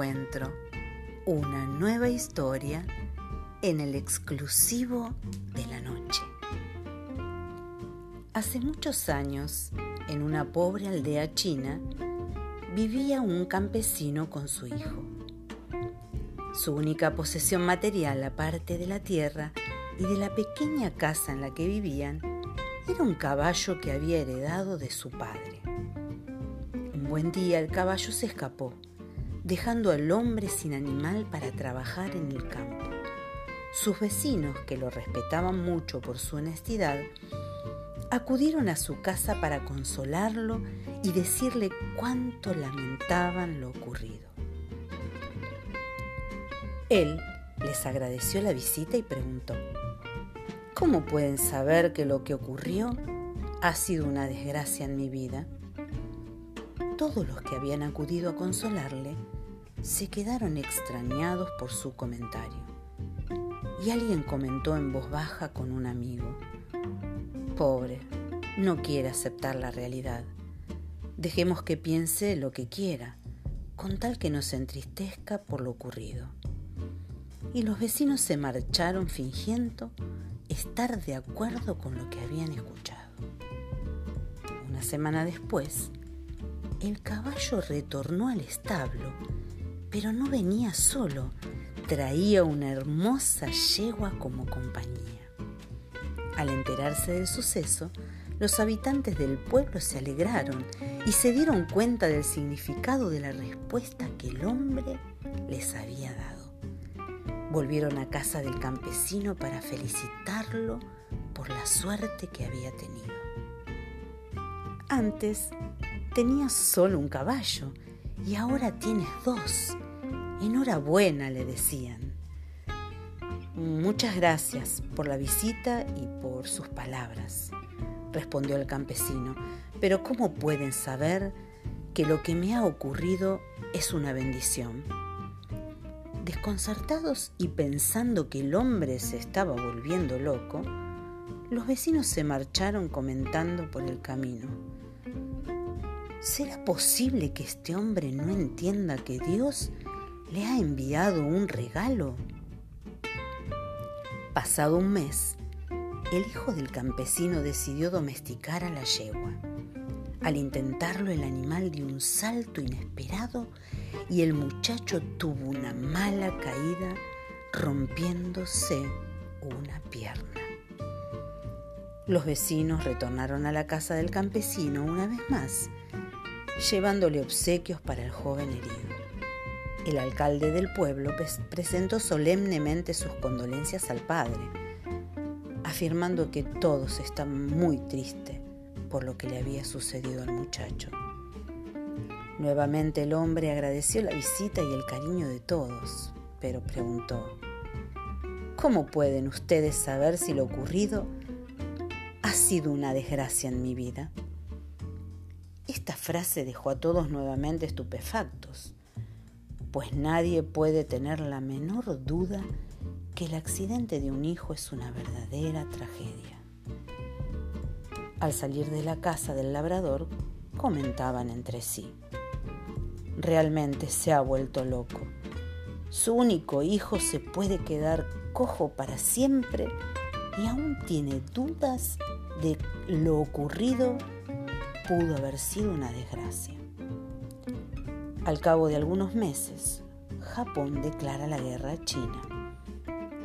encuentro, una nueva historia en el exclusivo de la noche. Hace muchos años, en una pobre aldea china, vivía un campesino con su hijo. Su única posesión material, aparte de la tierra y de la pequeña casa en la que vivían, era un caballo que había heredado de su padre. Un buen día el caballo se escapó, dejando al hombre sin animal para trabajar en el campo. Sus vecinos, que lo respetaban mucho por su honestidad, acudieron a su casa para consolarlo y decirle cuánto lamentaban lo ocurrido. Él les agradeció la visita y preguntó, ¿cómo pueden saber que lo que ocurrió ha sido una desgracia en mi vida? Todos los que habían acudido a consolarle se quedaron extrañados por su comentario. Y alguien comentó en voz baja con un amigo, pobre, no quiere aceptar la realidad. Dejemos que piense lo que quiera, con tal que no se entristezca por lo ocurrido. Y los vecinos se marcharon fingiendo estar de acuerdo con lo que habían escuchado. Una semana después, el caballo retornó al establo, pero no venía solo, traía una hermosa yegua como compañía. Al enterarse del suceso, los habitantes del pueblo se alegraron y se dieron cuenta del significado de la respuesta que el hombre les había dado. Volvieron a casa del campesino para felicitarlo por la suerte que había tenido. Antes tenías solo un caballo y ahora tienes dos. Enhorabuena, le decían. Muchas gracias por la visita y por sus palabras, respondió el campesino, pero ¿cómo pueden saber que lo que me ha ocurrido es una bendición? Desconcertados y pensando que el hombre se estaba volviendo loco, los vecinos se marcharon comentando por el camino. ¿Será posible que este hombre no entienda que Dios le ha enviado un regalo? Pasado un mes, el hijo del campesino decidió domesticar a la yegua. Al intentarlo el animal dio un salto inesperado y el muchacho tuvo una mala caída rompiéndose una pierna. Los vecinos retornaron a la casa del campesino una vez más, llevándole obsequios para el joven herido. El alcalde del pueblo presentó solemnemente sus condolencias al padre, afirmando que todos estaban muy tristes por lo que le había sucedido al muchacho. Nuevamente el hombre agradeció la visita y el cariño de todos, pero preguntó, ¿cómo pueden ustedes saber si lo ocurrido ha sido una desgracia en mi vida? Esta frase dejó a todos nuevamente estupefactos pues nadie puede tener la menor duda que el accidente de un hijo es una verdadera tragedia. Al salir de la casa del labrador, comentaban entre sí. Realmente se ha vuelto loco. Su único hijo se puede quedar cojo para siempre y aún tiene dudas de lo ocurrido pudo haber sido una desgracia. Al cabo de algunos meses, Japón declara la guerra a China.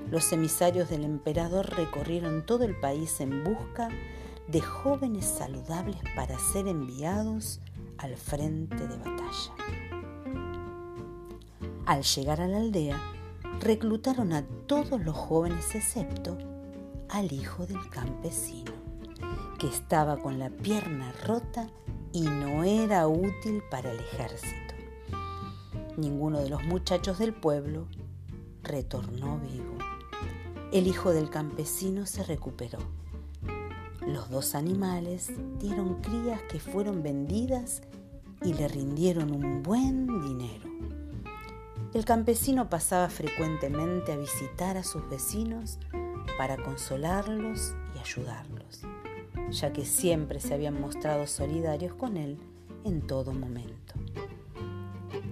Los emisarios del emperador recorrieron todo el país en busca de jóvenes saludables para ser enviados al frente de batalla. Al llegar a la aldea, reclutaron a todos los jóvenes excepto al hijo del campesino, que estaba con la pierna rota y no era útil para el ejército. Ninguno de los muchachos del pueblo retornó vivo. El hijo del campesino se recuperó. Los dos animales dieron crías que fueron vendidas y le rindieron un buen dinero. El campesino pasaba frecuentemente a visitar a sus vecinos para consolarlos y ayudarlos, ya que siempre se habían mostrado solidarios con él en todo momento.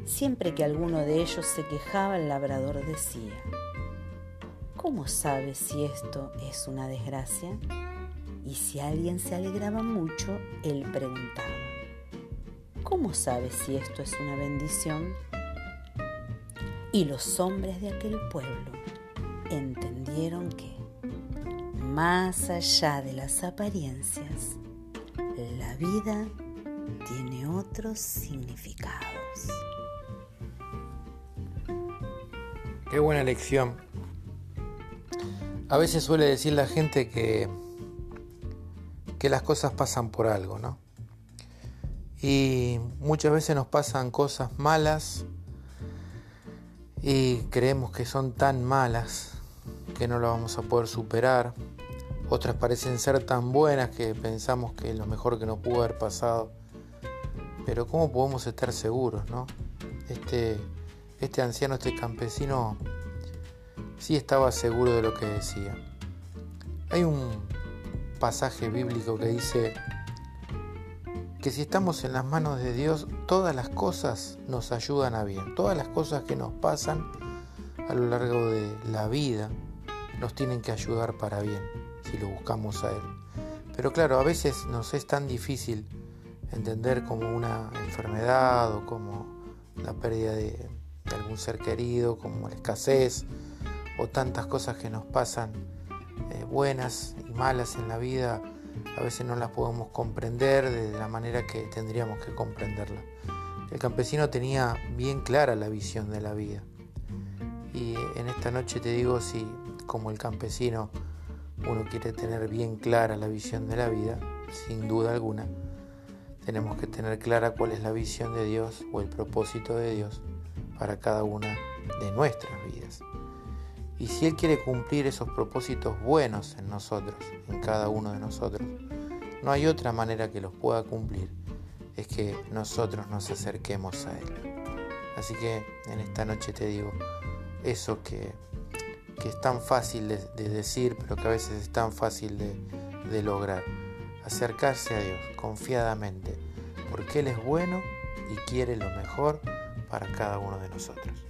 Siempre que alguno de ellos se quejaba, el labrador decía, ¿cómo sabes si esto es una desgracia? Y si alguien se alegraba mucho, él preguntaba, ¿cómo sabes si esto es una bendición? Y los hombres de aquel pueblo entendieron que, más allá de las apariencias, la vida tiene otros significados. Qué buena lección. A veces suele decir la gente que, que las cosas pasan por algo, ¿no? Y muchas veces nos pasan cosas malas y creemos que son tan malas que no las vamos a poder superar. Otras parecen ser tan buenas que pensamos que es lo mejor que nos pudo haber pasado. Pero ¿cómo podemos estar seguros, no? Este este anciano, este campesino, sí estaba seguro de lo que decía. Hay un pasaje bíblico que dice que si estamos en las manos de Dios, todas las cosas nos ayudan a bien. Todas las cosas que nos pasan a lo largo de la vida nos tienen que ayudar para bien, si lo buscamos a Él. Pero claro, a veces nos es tan difícil entender como una enfermedad o como la pérdida de, de algún ser querido, como la escasez o tantas cosas que nos pasan eh, buenas y malas en la vida, a veces no las podemos comprender de la manera que tendríamos que comprenderla. El campesino tenía bien clara la visión de la vida. Y en esta noche te digo si, como el campesino, uno quiere tener bien clara la visión de la vida, sin duda alguna, tenemos que tener clara cuál es la visión de Dios o el propósito de Dios para cada una de nuestras vidas. Y si Él quiere cumplir esos propósitos buenos en nosotros, en cada uno de nosotros, no hay otra manera que los pueda cumplir, es que nosotros nos acerquemos a Él. Así que en esta noche te digo, eso que, es tan fácil de, decir, pero que a veces es tan fácil de, de lograr, acercarse a Dios confiadamente, porque Él es bueno y quiere lo mejor para cada uno de nosotros.